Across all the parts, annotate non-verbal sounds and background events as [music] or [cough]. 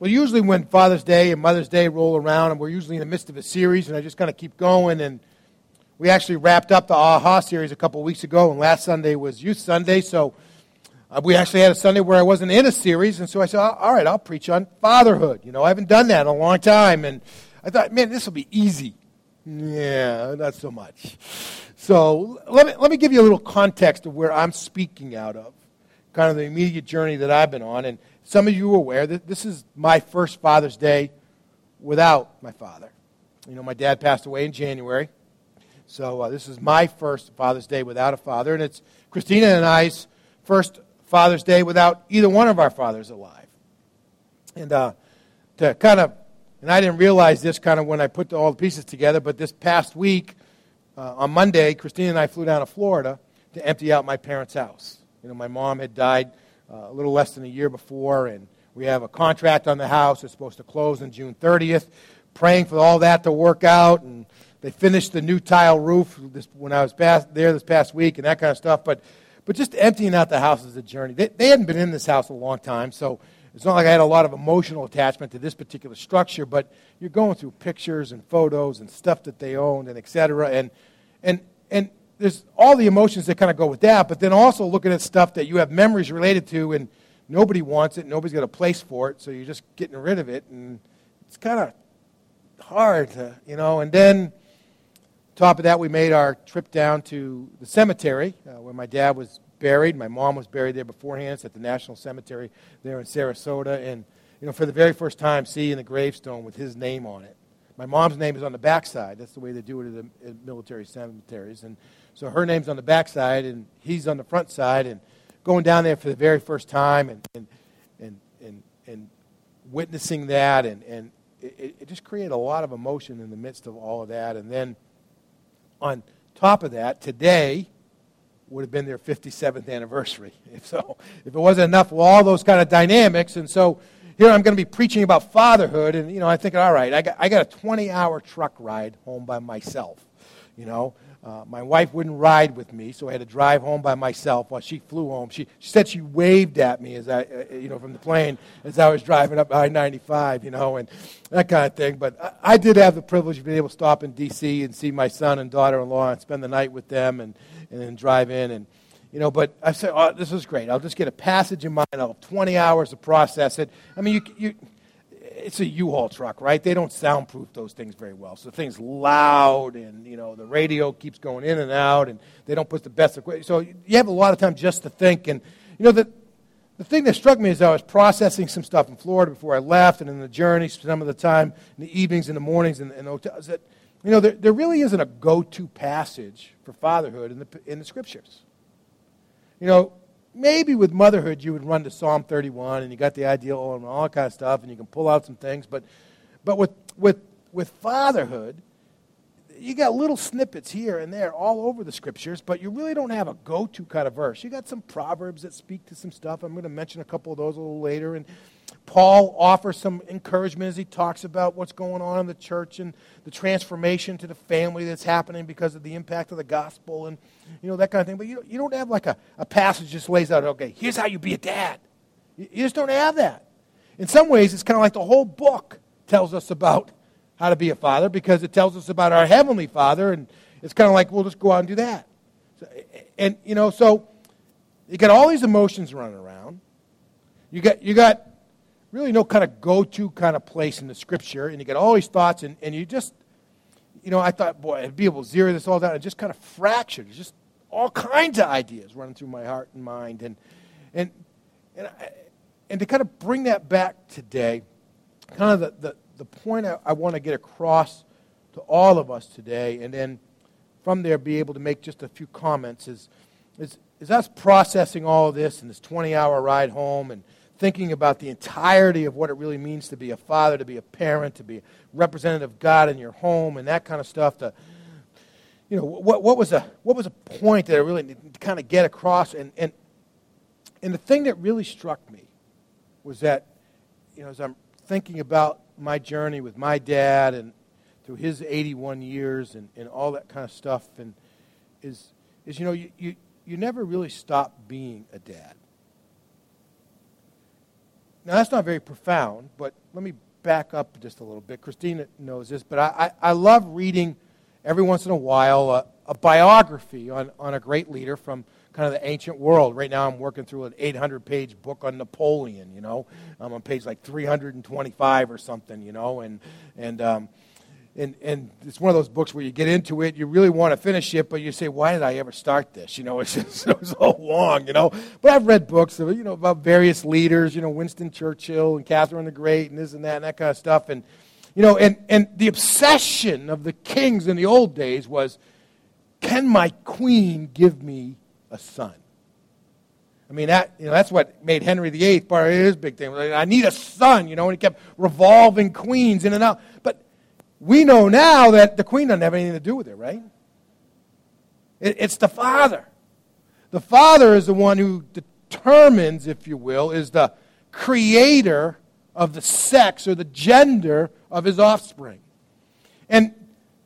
Well, usually when Father's Day and Mother's Day roll around, and we're usually in the midst of a series, and I just kind of keep going. And we actually wrapped up the AHA series a couple weeks ago, and last Sunday was Youth Sunday. So uh, we actually had a Sunday where I wasn't in a series, and so I said, all right, I'll preach on fatherhood. You know, I haven't done that in a long time. And I thought, man, this will be easy. Yeah, not so much. So let me, let me give you a little context of where I'm speaking out of, kind of the immediate journey that I've been on. And some of you are aware that this is my first Father's Day without my father. You know, my dad passed away in January. So uh, this is my first Father's Day without a father, and it's Christina and I's first Father's Day without either one of our fathers alive. And uh, to kind of, and I didn't realize this kind of when I put all the pieces together, but this past week uh, on Monday, Christina and I flew down to Florida to empty out my parents' house. You know, my mom had died uh, a little less than a year before, and we have a contract on the house. It's supposed to close on June 30th. Praying for all that to work out, and they finished the new tile roof this, when I was past, there this past week, and that kind of stuff. But, but just emptying out the house is a journey. They, they hadn't been in this house a long time, so it's not like I had a lot of emotional attachment to this particular structure. But you're going through pictures and photos and stuff that they owned and et cetera, and and and there's all the emotions that kind of go with that, but then also looking at stuff that you have memories related to and nobody wants it, nobody's got a place for it, so you're just getting rid of it, and it's kind of hard, to, you know. And then, top of that, we made our trip down to the cemetery uh, where my dad was buried. My mom was buried there beforehand. It's at the National Cemetery there in Sarasota, and you know, for the very first time, seeing the gravestone with his name on it, my mom's name is on the backside. That's the way they do it at, the, military cemeteries. And so her name's on the backside, and he's on the front side. And going down there for the very first time and, and, and, and, and witnessing that, and, and it, it just created a lot of emotion in the midst of all of that. And then on top of that, today, would have been their 57th anniversary. [laughs] If so, if it wasn't enough, well, all those kind of dynamics. And so here I'm going to be preaching about fatherhood, and you know, I think, all right, I got, I got a 20-hour truck ride home by myself. You know, uh, my wife wouldn't ride with me, so I had to drive home by myself while she flew home. She, she said she waved at me as I, uh, you know, from the plane as I was driving up I-95, you know, and that kind of thing. But I, I did have the privilege of being able to stop in D.C. and see my son and daughter-in-law and spend the night with them and, and then drive in and you know, but I said, oh, this is great. I'll just get a passage in mind. I'll have 20 hours to process it. I mean, you, you, it's a U-Haul truck, right? They don't soundproof those things very well. So things loud, and you know the radio keeps going in and out, and they don't put the best equipment. So you have a lot of time just to think. And you know the the thing that struck me is I was processing some stuff in Florida before I left, and in the journey, some of the time in the evenings, in the mornings, and hotels. That you know there, there really isn't a go-to passage for fatherhood in the in the scriptures you know, maybe with motherhood you would run to Psalm 31 and you got the idea and all kind of stuff and you can pull out some things, but but with with with fatherhood, you got little snippets here and there all over the scriptures, but you really don't have a go-to kind of verse. You got some proverbs that speak to some stuff. I'm going to mention a couple of those a little later and Paul offers some encouragement as he talks about what's going on in the church and the transformation to the family that's happening because of the impact of the gospel and, you know, that kind of thing. But you, you don't have like a, a passage just lays out, okay, here's how you be a dad. You, you just don't have that. In some ways, it's kind of like the whole book tells us about how to be a father because it tells us about our heavenly father and it's kind of like, we'll just go out and do that. So, and, you know, so you got all these emotions running around. You got, you got really no kind of go to kind of place in the scripture, and you get all these thoughts, and, and you just, you know, I thought, boy, I'd be able to zero this all down. It just kind of fractured. Just all kinds of ideas running through my heart and mind. And, and, and, I, and to kind of bring that back today, kind of the, the, the point I, I want to get across to all of us today, and then from there be able to make just a few comments is, is, is us processing all this and this 20 hour ride home and thinking about the entirety of what it really means to be a father, to be a parent, to be a representative of God in your home, and that kind of stuff. To, you know, what, what, was, a, what was a point that I really to kind of get across? And, and, and the thing that really struck me was that, you know, as I'm thinking about my journey with my dad and through his 81 years and, and all that kind of stuff, and is, is you know, you, you, you never really stop being a dad now that's not very profound, but let me back up just a little bit. Christina knows this, but I, I, I love reading every once in a while a, a biography on, on a great leader from kind of the ancient world. Right now, I'm working through an 800 page book on Napoleon, you know. I'm on page like 325 or something, you know, and, and, um, and, and it's one of those books where you get into it, you really want to finish it, but you say, why did I ever start this? You know, [laughs] it's just so, so long, you know. But I've read books, you know, about various leaders, you know, Winston Churchill and Catherine the Great and this and that and that kind of stuff. And, you know, and, and the obsession of the kings in the old days was, can my queen give me a son? I mean, that, you know, that's what made Henry VIII part of his big thing. I need a son, you know, and he kept revolving queens in and out. But we know now that the queen doesn't have anything to do with it, right? It, it's the father. The father is the one who determines, if you will, is the creator of the sex or the gender of his offspring. And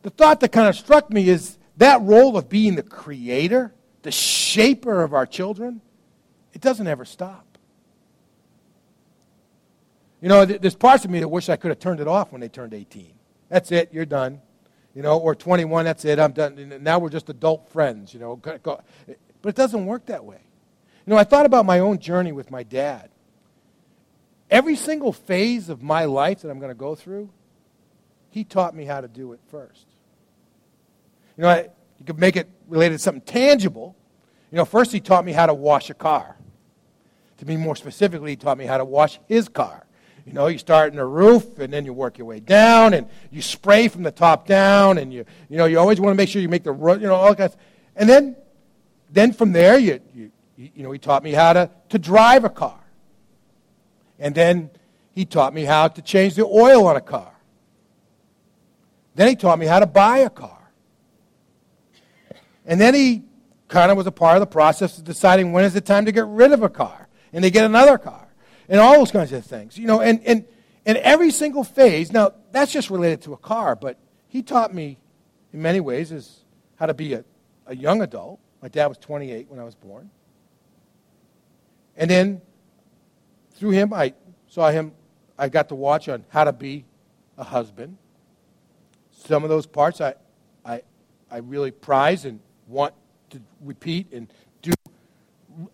the thought that kind of struck me is that role of being the creator, the shaper of our children, it doesn't ever stop. You know, there's parts of me that wish I could have turned it off when they turned 18. That's it. You're done. You know, or 21. That's it. I'm done. Now we're just adult friends. You know, but it doesn't work that way. You know, I thought about my own journey with my dad. Every single phase of my life that I'm going to go through, he taught me how to do it first. You know, I, you could make it related to something tangible. You know, first he taught me how to wash a car. To be more specifically, he taught me how to wash his car. You know, you start in the roof and then you work your way down and you spray from the top down and you, you know, you always want to make sure you make the, you know, all kinds. And then, then from there, you, you, you know, he taught me how to, to drive a car. And then he taught me how to change the oil on a car. Then he taught me how to buy a car. And then he kind of was a part of the process of deciding when is it time to get rid of a car and to get another car and all those kinds of things. You know, and, and, and every single phase, now that's just related to a car, but he taught me in many ways is how to be a, a young adult. My dad was 28 when I was born. And then through him, I saw him, I got to watch on how to be a husband. Some of those parts I, I, I really prize and want to repeat and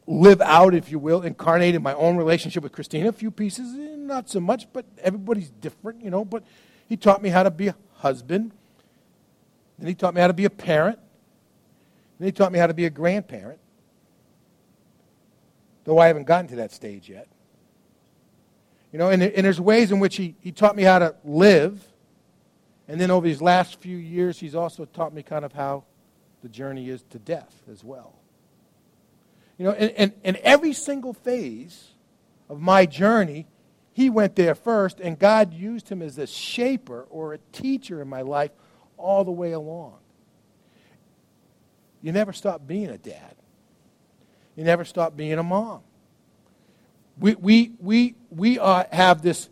live out, if you will, incarnate in my own relationship with Christina. A few pieces, eh, not so much, but everybody's different, you know. But he taught me how to be a husband. Then he taught me how to be a parent. Then he taught me how to be a grandparent. Though I haven't gotten to that stage yet. You know, and, and there's ways in which he, he taught me how to live. And then over these last few years, he's also taught me kind of how the journey is to death as well. You know, and, and, and every single phase of my journey, he went there first, and God used him as a shaper or a teacher in my life all the way along. You never stop being a dad. You never stop being a mom. We, we, we, we uh, have this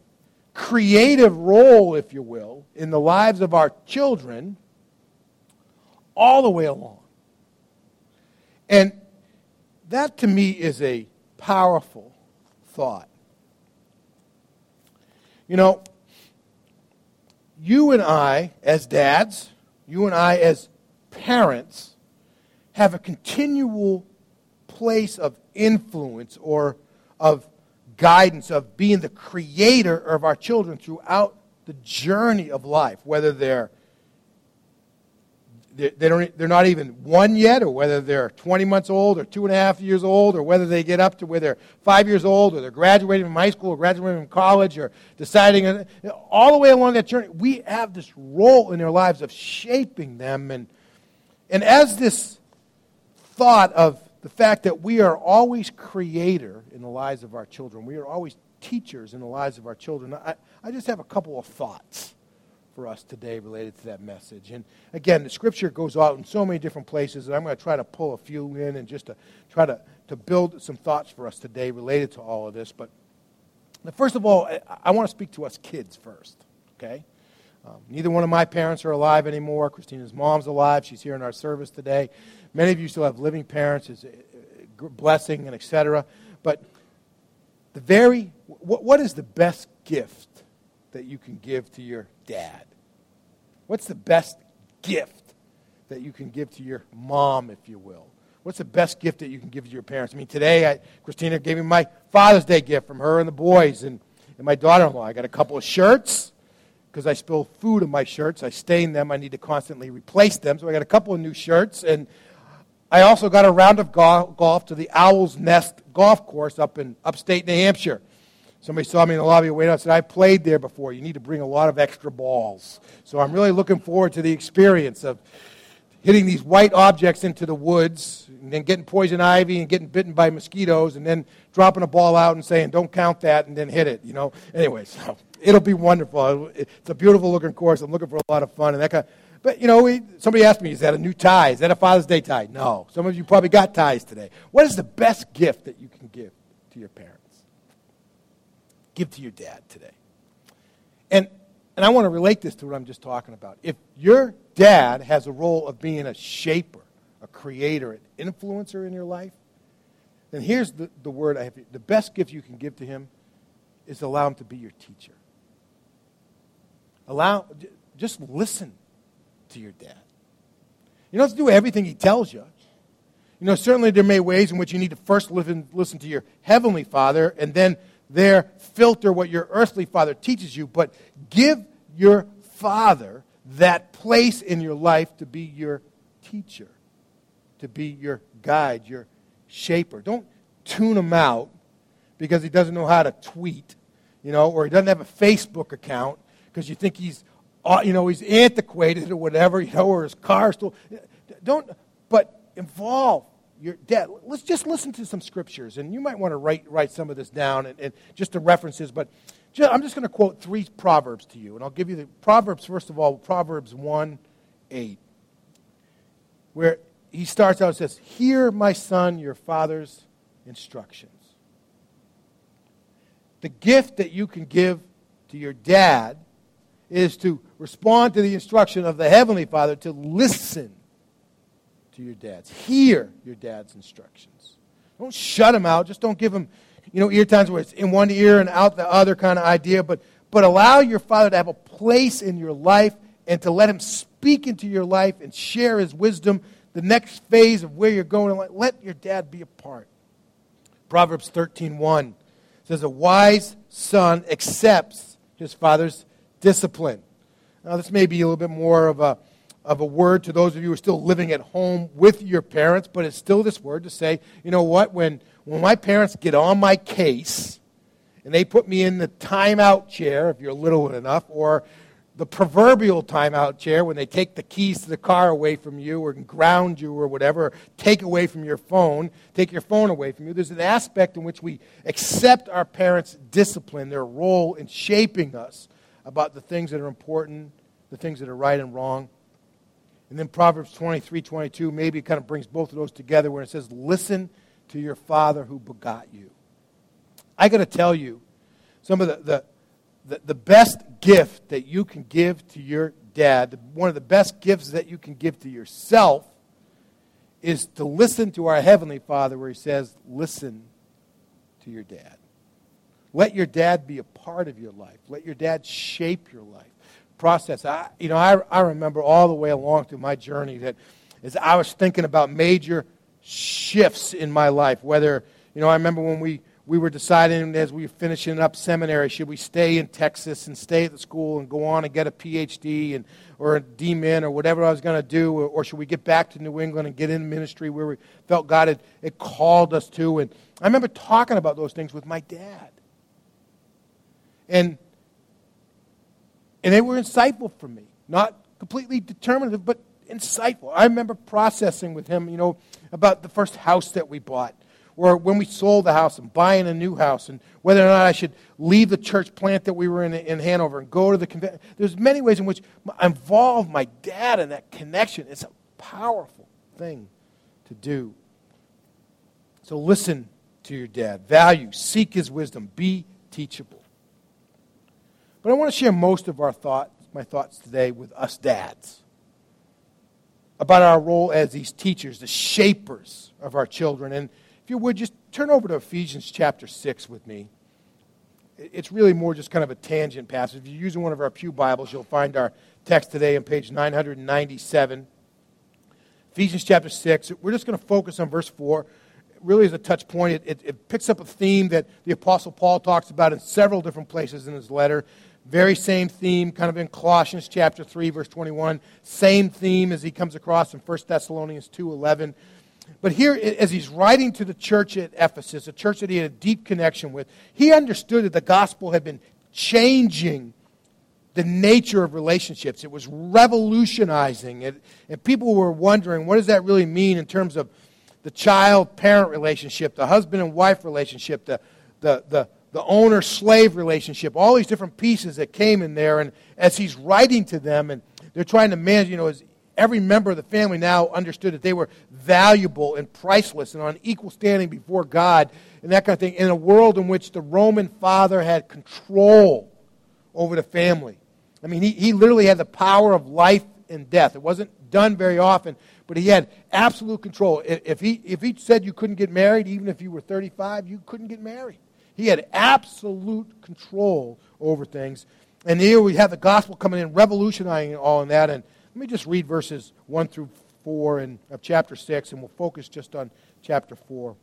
creative role, if you will, in the lives of our children all the way along. And that to me is a powerful thought. You know, you and I, as dads, you and I, as parents, have a continual place of influence or of guidance, of being the creator of our children throughout the journey of life, whether they're they don't, they're not even one yet, or whether they're 20 months old, or two and a half years old, or whether they get up to where they're five years old, or they're graduating from high school, or graduating from college, or deciding, all the way along that journey, we have this role in their lives of shaping them. And, and as this thought of the fact that we are always creator in the lives of our children, we are always teachers in the lives of our children, I, I just have a couple of thoughts for us today related to that message. And again, the scripture goes out in so many different places, and I'm going to try to pull a few in and just to try to, to build some thoughts for us today related to all of this. But first of all, I, want to speak to us kids first, okay? Um, neither one of my parents are alive anymore. Christina's mom's alive. She's here in our service today. Many of you still have living parents. It's a blessing and etc. But the very, what, what is the best gift that you can give to your dad? What's the best gift that you can give to your mom, if you will? What's the best gift that you can give to your parents? I mean, today, I, Christina gave me my Father's Day gift from her and the boys and, and my daughter in law. I got a couple of shirts because I spill food on my shirts. I stain them. I need to constantly replace them. So I got a couple of new shirts. And I also got a round of golf to the Owl's Nest Golf Course up in upstate New Hampshire. Somebody saw me in the lobby waiting and said, I played there before. You need to bring a lot of extra balls. So I'm really looking forward to the experience of hitting these white objects into the woods and then getting poison ivy and getting bitten by mosquitoes and then dropping a ball out and saying, don't count that and then hit it, you know. Anyway, so it'll be wonderful. It's a beautiful looking course. I'm looking for a lot of fun and that kind of, but, you know, we, somebody asked me, is that a new tie? Is that a Father's Day tie? No. Some of you probably got ties today. What is the best gift that you can give to your parents? Give to your dad today. And, and I want to relate this to what I'm just talking about. If your dad has a role of being a shaper, a creator, an influencer in your life, then here's the, the word I have. The best gift you can give to him is allow him to be your teacher. Allow, just listen to your dad. You don't have to do everything he tells you. You know, certainly there may ways in which you need to first listen, listen to your heavenly father and then there filter what your earthly father teaches you, but give your father that place in your life to be your teacher, to be your guide, your shaper. Don't tune him out because he doesn't know how to tweet, you know, or he doesn't have a Facebook account because you think he's, uh, you know, he's antiquated or whatever, [laughs] you know, or his car still. Don't, but involve your dad. Let's just listen to some scriptures, and you might want to write, write some of this down and, and just the references. But just, I'm just going to quote three proverbs to you, and I'll give you the proverbs first of all. Proverbs one, eight, where he starts out and says, "Hear, my son, your father's instructions." The gift that you can give to your dad is to respond to the instruction of the heavenly Father to listen to your dads. Hear your dad's instructions. Don't shut them out. Just don't give them, you know, ear times where it's in one ear and out the other kind of idea. But, but allow your father to have a place in your life and to let him speak into your life and share his wisdom, the next phase of where you're going. Let your dad be a part. Proverbs 13.1 says, A wise son accepts his father's discipline. Now, this may be a little bit more of a of a word to those of you who are still living at home with your parents, but it's still this word to say, you know what, when, when my parents get on my case and they put me in the timeout chair, if you're little enough, or the proverbial timeout chair when they take the keys to the car away from you or ground you or whatever, or take away from your phone, take your phone away from you. There's an aspect in which we accept our parents' discipline, their role in shaping us about the things that are important, the things that are right and wrong. And then Proverbs 23 22 maybe kind of brings both of those together where it says, Listen to your father who begot you. I got to tell you, some of the, the, the, the, best gift that you can give to your dad, one of the best gifts that you can give to yourself, is to listen to our Heavenly Father where He says, Listen to your dad. Let your dad be a part of your life. Let your dad shape your life process. I, you know, I, I remember all the way along through my journey that as I was thinking about major shifts in my life, whether, you know, I remember when we, we were deciding as we were finishing up seminary, should we stay in Texas and stay at the school and go on and get a PhD and, or a DMin or whatever I was going to do, or, or, should we get back to New England and get in ministry where we felt God had, had called us to? And I remember talking about those things with my dad. And and they were insightful for me. Not completely determinative, but insightful. I remember processing with him, you know, about the first house that we bought, or when we sold the house and buying a new house, and whether or not I should leave the church plant that we were in in Hanover and go to the convention. There's many ways in which I involve my dad in that connection. It's a powerful thing to do. So listen to your dad. Value, seek his wisdom, be teachable. But I want to share most of our thoughts, my thoughts today with us dads about our role as these teachers, the shapers of our children. And if you would, just turn over to Ephesians chapter 6 with me. it's really more just kind of a tangent passage. If you're using one of our Pew Bibles, you'll find our text today on page 997. Ephesians chapter 6. We're just going to focus on verse 4. It really is a touch point. It, it, it picks up a theme that the Apostle Paul talks about in several different places in his letter. Very same theme, kind of in Colossians chapter 3, verse 21. Same theme as he comes across in 1 Thessalonians 2 11. But here, as he's writing to the church at Ephesus, a church that he had a deep connection with, he understood that the gospel had been changing the nature of relationships. It was revolutionizing. It, and people were wondering, what does that really mean in terms of the child parent relationship, the husband and wife relationship, the, the, the, the owner slave relationship, all these different pieces that came in there. And as he's writing to them, and they're trying to manage, you know, as every member of the family now understood that they were valuable and priceless and on equal standing before God and that kind of thing in a world in which the Roman father had control over the family. I mean, he, he literally had the power of life and death. It wasn't done very often, but he had absolute control. If he, if he said you couldn't get married, even if you were 35, you couldn't get married. He had absolute control over things. And here we have the gospel coming in, revolutionizing all in that. And let me just read verses 1 through 4 in, of chapter 6, and we'll focus just on chapter 4.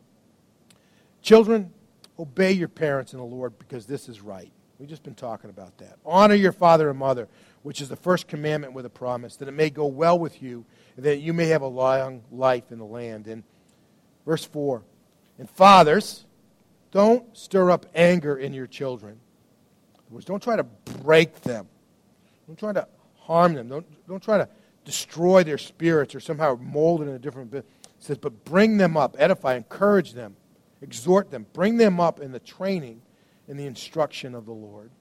Children, obey your parents in the Lord because this is right. We've just been talking about that. Honor your father and mother, which is the first commandment with a promise, that it may go well with you, and that you may have a long life in the land. And verse 4 And fathers, don't stir up anger in your children. Don't try to break them. Don't try to harm them. Don't, don't try to destroy their spirits or somehow mold it in a different bit. It says, but bring them up, edify, encourage them, exhort them, bring them up in the training and the instruction of the Lord.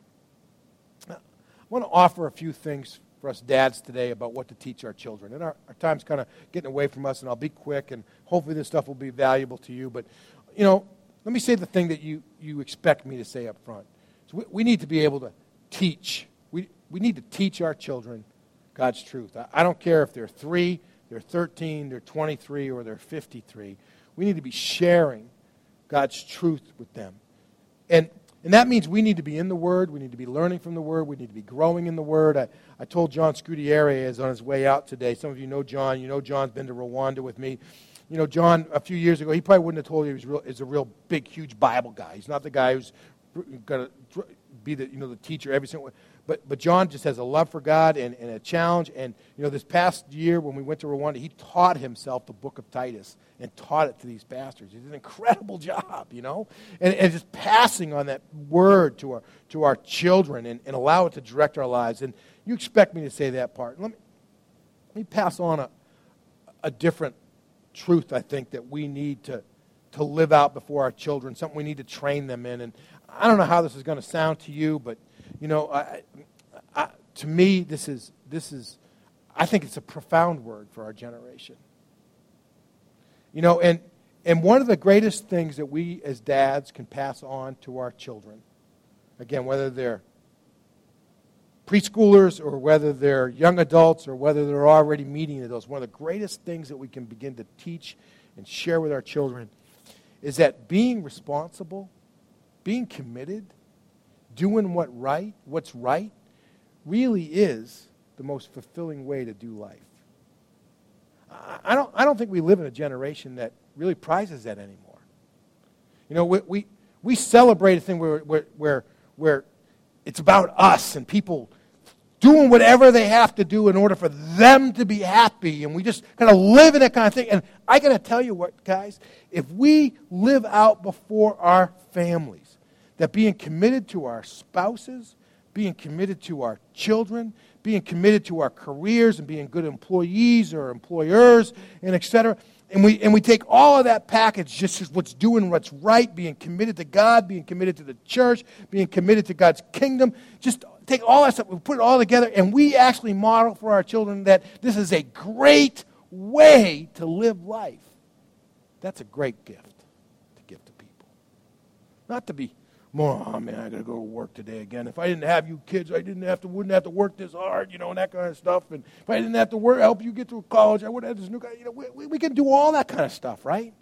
Now, I want to offer a few things for us dads today about what to teach our children. And our, our time's kind of getting away from us, and I'll be quick, and hopefully this stuff will be valuable to you. But, you know, let me say the thing that you, you expect me to say up front. So we, we need to be able to teach we we need to teach our children God's truth. I, I don't care if they're three, they're 13, they're 23, or they're 53. We need to be sharing God's truth with them. And, and that means we need to be in the Word. We need to be learning from the Word. We need to be growing in the Word. I, I told John Scudiere is on his way out today. Some of you know John. You know John's been to Rwanda with me. You know, John, a few years ago, he probably wouldn't have told you he was real, a real big, huge Bible guy. He's not the guy who's going to be the, you know, the teacher every single but, but John just has a love for God and, and a challenge. And, you know, this past year when we went to Rwanda, he taught himself the book of Titus and taught it to these pastors. He did an incredible job, you know, and, and just passing on that word to our, to our children and, and allow it to direct our lives. And you expect me to say that part. Let me, let me pass on a, a different truth, I think, that we need to, to live out before our children, something we need to train them in. And I don't know how this is going to sound to you, but you know, I, I, to me, this is, this is, I think it's a profound word for our generation. You know, and, and one of the greatest things that we as dads can pass on to our children, again, whether they're preschoolers or whether they're young adults or whether they're already meeting adults, one of the greatest things that we can begin to teach and share with our children is that being responsible, being committed, doing what right, what's right, really is the most fulfilling way to do life. I don't, I don't think we live in a generation that really prizes that anymore. You know, we, we, we celebrate a thing where, where, where, where it's about us and people doing whatever they have to do in order for them to be happy. And we just kind of live in that kind of thing. And I got to tell you what, guys, if we live out before our families, that being committed to our spouses, being committed to our children, being committed to our careers and being good employees or employers and etc. And we, and we take all of that package, just as what's doing what's right, being committed to God, being committed to the church, being committed to God's kingdom. Just take all that stuff, we put it all together, and we actually model for our children that this is a great way to live life. That's a great gift to give to people. Not to be oh man, I gotta go to work today again. If I didn't have you kids, I didn't have to wouldn't have to work this hard, you know, and that kind of stuff. And if I didn't have to work help you get through college, I would have this new guy. You know, we, we can do all that kind of stuff, right?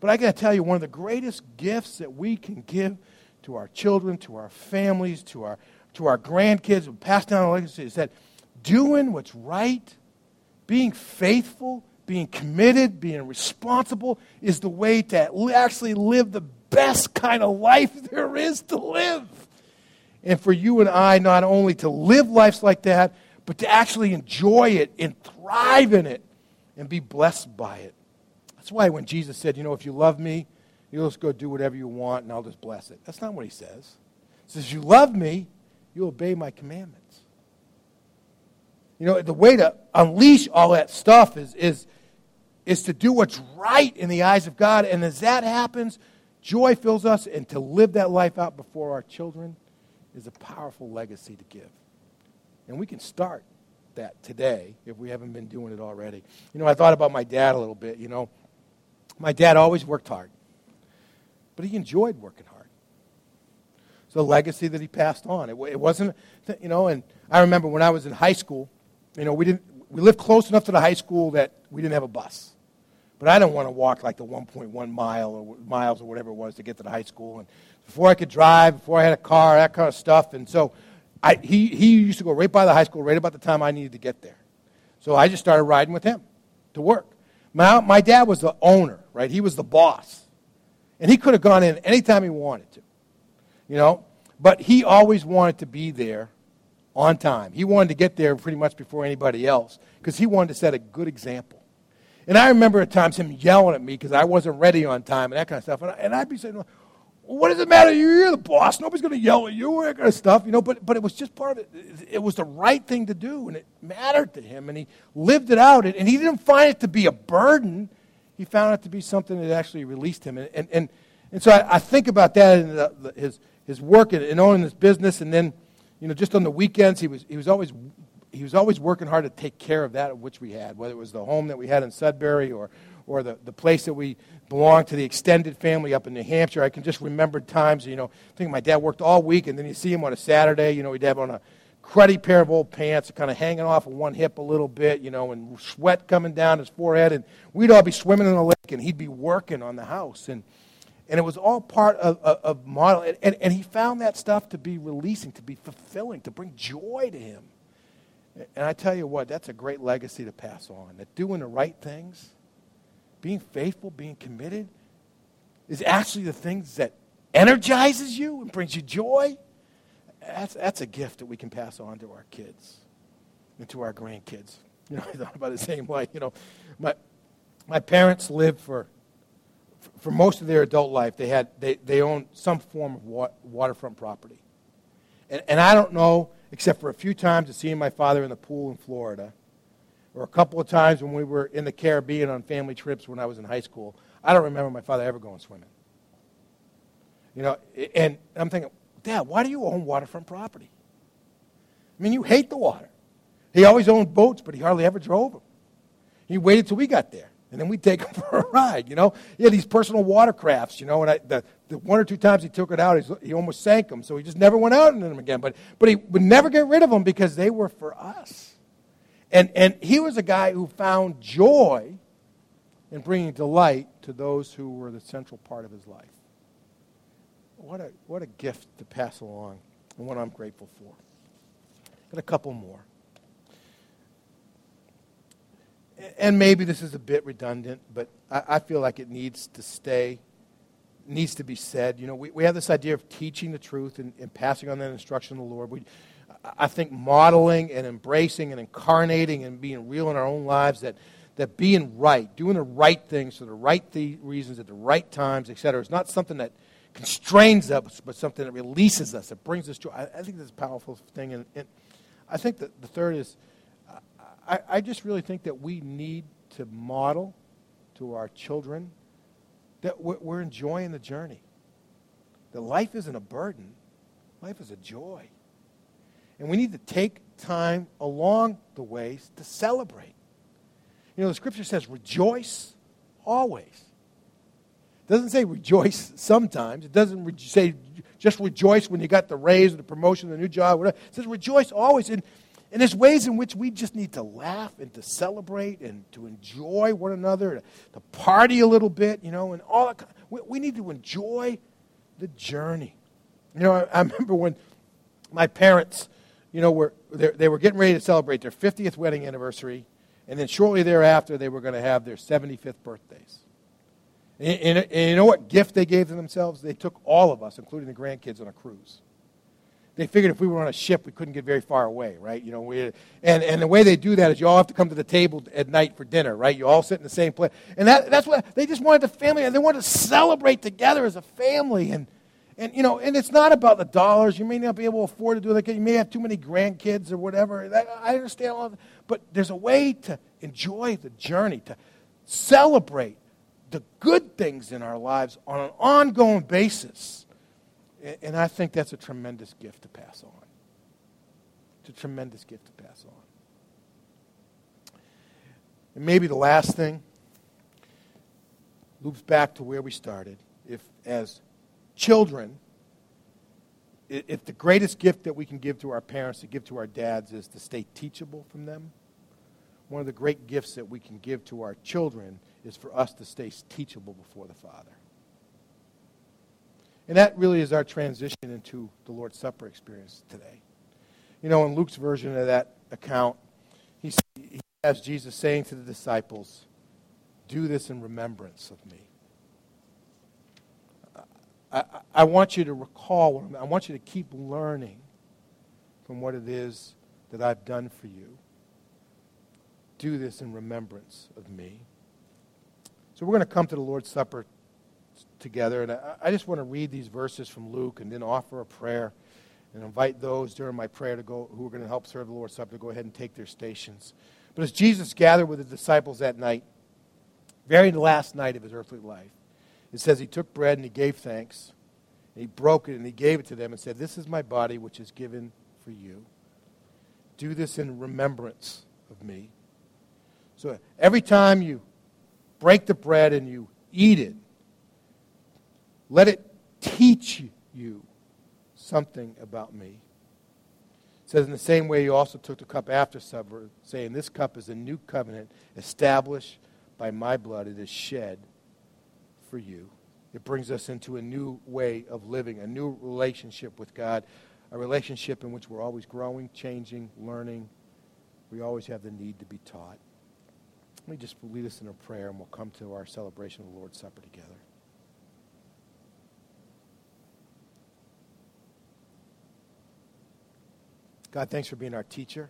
But I gotta tell you, one of the greatest gifts that we can give to our children, to our families, to our, to our grandkids, we pass down a legacy is that doing what's right, being faithful, being committed, being responsible is the way to actually live the best kind of life there is to live. And for you and I, not only to live lives like that, but to actually enjoy it and thrive in it and be blessed by it. That's why when Jesus said, You know, if you love me, you'll just go do whatever you want and I'll just bless it. That's not what he says. He says, You love me, you obey my commandments. You know, the way to unleash all that stuff is, is, is to do what's right in the eyes of God. And as that happens, joy fills us, and to live that life out before our children is a powerful legacy to give. And we can start that today if we haven't been doing it already. You know, I thought about my dad a little bit. You know, my dad always worked hard, but he enjoyed working hard. It's a legacy that he passed on. It, it wasn't, you know, and I remember when I was in high school, you know, we didn't, we lived close enough to the high school that we didn't have a bus. But I didn't want to walk like the 1.1 mile or miles or whatever it was to get to the high school. And before I could drive, before I had a car, that kind of stuff. And so I, he, he used to go right by the high school, right about the time I needed to get there. So I just started riding with him to work. My, my dad was the owner, right? He was the boss. And he could have gone in anytime he wanted to, you know? But he always wanted to be there on time. He wanted to get there pretty much before anybody else because he wanted to set a good example. And I remember at times him yelling at me because I wasn't ready on time and that kind of stuff. And, I, I'd be saying, what does it matter? You're the boss. Nobody's going to yell at you, that kind of stuff, you know. But, but it was just part of it. It was the right thing to do, and it mattered to him, and he lived it out. And he didn't find it to be a burden. He found it to be something that actually released him. And, and, and, and so I, I think about that and the, the, his, his work and, and owning this business. And then, you know, just on the weekends, he was, he was, always, he was always working hard to take care of that which we had, whether it was the home that we had in Sudbury or, or the, the place that we belonged to the extended family up in New Hampshire. I can just remember times, you know, think my dad worked all week, and then you see him on a Saturday, you know, he'd have on a cruddy pair of old pants, kind of hanging off of one hip a little bit, you know, and sweat coming down his forehead, and we'd all be swimming in the lake, and he'd be working on the house. And, and it was all part of, of, of model. And, and, and he found that stuff to be releasing, to be fulfilling, to bring joy to him. And I tell you what, that's a great legacy to pass on. That doing the right things, being faithful, being committed, is actually the things that energizes you and brings you joy. That's, that's a gift that we can pass on to our kids and to our grandkids. You know, [laughs] I thought about the same way. You know, my, my parents lived for, for most of their adult life, they, had, they, they owned some form of wa- waterfront property. And, and I don't know, except for a few times of seeing my father in the pool in Florida, or a couple of times when we were in the Caribbean on family trips when I was in high school. I don't remember my father ever going swimming. You know, and I'm thinking, Dad, why do you own waterfront property? I mean, you hate the water. He always owned boats, but he hardly ever drove them. He waited till we got there, and then we'd take him [laughs] for a ride, you know. He had these personal watercrafts, you know, and I, the, the one or two times he took it out, he almost sank them, so he just never went out in them again. But, but he would never get rid of them because they were for us. And, and he was a guy who found joy in bringing delight to those who were the central part of his life. What a, what a gift to pass along, and what I'm grateful for. Got a couple more. And maybe this is a bit redundant, but I, I feel like it needs to stay, needs to be said. You know, we, we have this idea of teaching the truth and, and passing on that instruction of the Lord. We, I think modeling and embracing and incarnating and being real in our own lives that, that being right, doing the right things for the right th- reasons at the right times, etc., is not something that constrains us, but something that releases us, that brings us joy. I, I think that's a powerful thing. And, and I think that the third is I, I just really think that we need to model to our children that we're, enjoying the journey. That life isn't a burden, life is a joy. And we need to take time along the ways to celebrate. You know, the scripture says, rejoice always. It doesn't say rejoice sometimes. It doesn't re- say just rejoice when you got the raise or the promotion, the new job, whatever. It says rejoice always. And, and there's ways in which we just need to laugh and to celebrate and to enjoy one another, to, to party a little bit, you know, and all that. We, we need to enjoy the journey. You know, I, I [laughs] remember when my parents, you know, were they were getting ready to celebrate their 50th wedding anniversary, and then shortly thereafter they were going to have their 75th birthdays. And, and, and, you know what gift they gave to themselves? They took all of us, including the grandkids, on a cruise. They figured if we were on a ship, we couldn't get very far away, right? You know, we, and, and the way they do that is you all have to come to the table at night for dinner, right? You all sit in the same place. And that, that's what they just wanted the family, and they wanted to celebrate together as a family. And, and, you know, and it's not about the dollars. You may not be able to afford to do that. You may have too many grandkids or whatever. I understand all that. But there's a way to enjoy the journey, to celebrate the good things in our lives on an ongoing basis. And I think that's a tremendous gift to pass on. It's a tremendous gift to pass on. And maybe the last thing loops back to where we started. If, as children, if the greatest gift that we can give to our parents, to give to our dads, is to stay teachable from them, one of the great gifts that we can give to our children is for us to stay teachable before the Father. And that really is our transition into the Lord's Supper experience today. You know, in Luke's version of that account, he, he has Jesus saying to the disciples, Do this in remembrance of me. I, I, want you to recall, I want you to keep learning from what it is that I've done for you. Do this in remembrance of me. So we're going to come to the Lord's Supper together. And I, I just want to read these verses from Luke and then offer a prayer and invite those during my prayer to go who are going to help serve the Lord's Supper to go ahead and take their stations. But as Jesus gathered with the disciples that night, very last night of his earthly life, it says he took bread and he gave thanks. And he broke it and he gave it to them and said, This is my body which is given for you. Do this in remembrance of me. So every time you break the bread and you eat it, let it teach you something about me. It says, in the same way, you also took the cup after supper, saying, This cup is a new covenant established by my blood. It is shed for you. It brings us into a new way of living, a new relationship with God, a relationship in which we're always growing, changing, learning. We always have the need to be taught. Let me just lead us in a prayer, and we'll come to our celebration of the Lord's Supper together. God, thanks for being our teacher.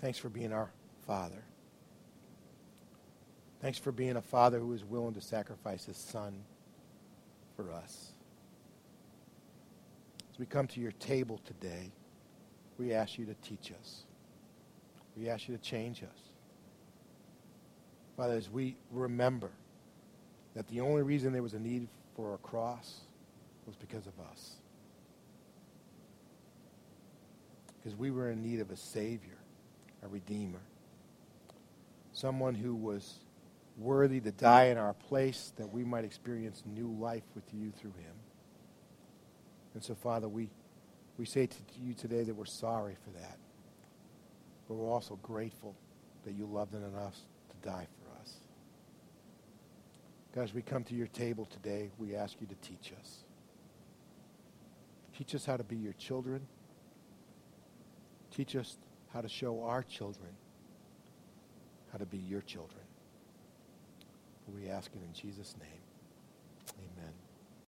Thanks for being our Father. Thanks for being a Father who is willing to sacrifice his Son for us. As we come to your table today, we ask you to teach us. We ask you to change us. Father, as we remember that the only reason there was a need for a cross was because of us. Because we were in need of a Savior, a Redeemer, someone who was worthy to die in our place that we might experience new life with you through him. And so, Father, we, we say to you today that we're sorry for that. But we're also grateful that you loved us enough to die for us. God, as we come to your table today, we ask you to teach us. Teach us how to be your children. Teach us how to show our children how to be your children. We ask it in Jesus' name.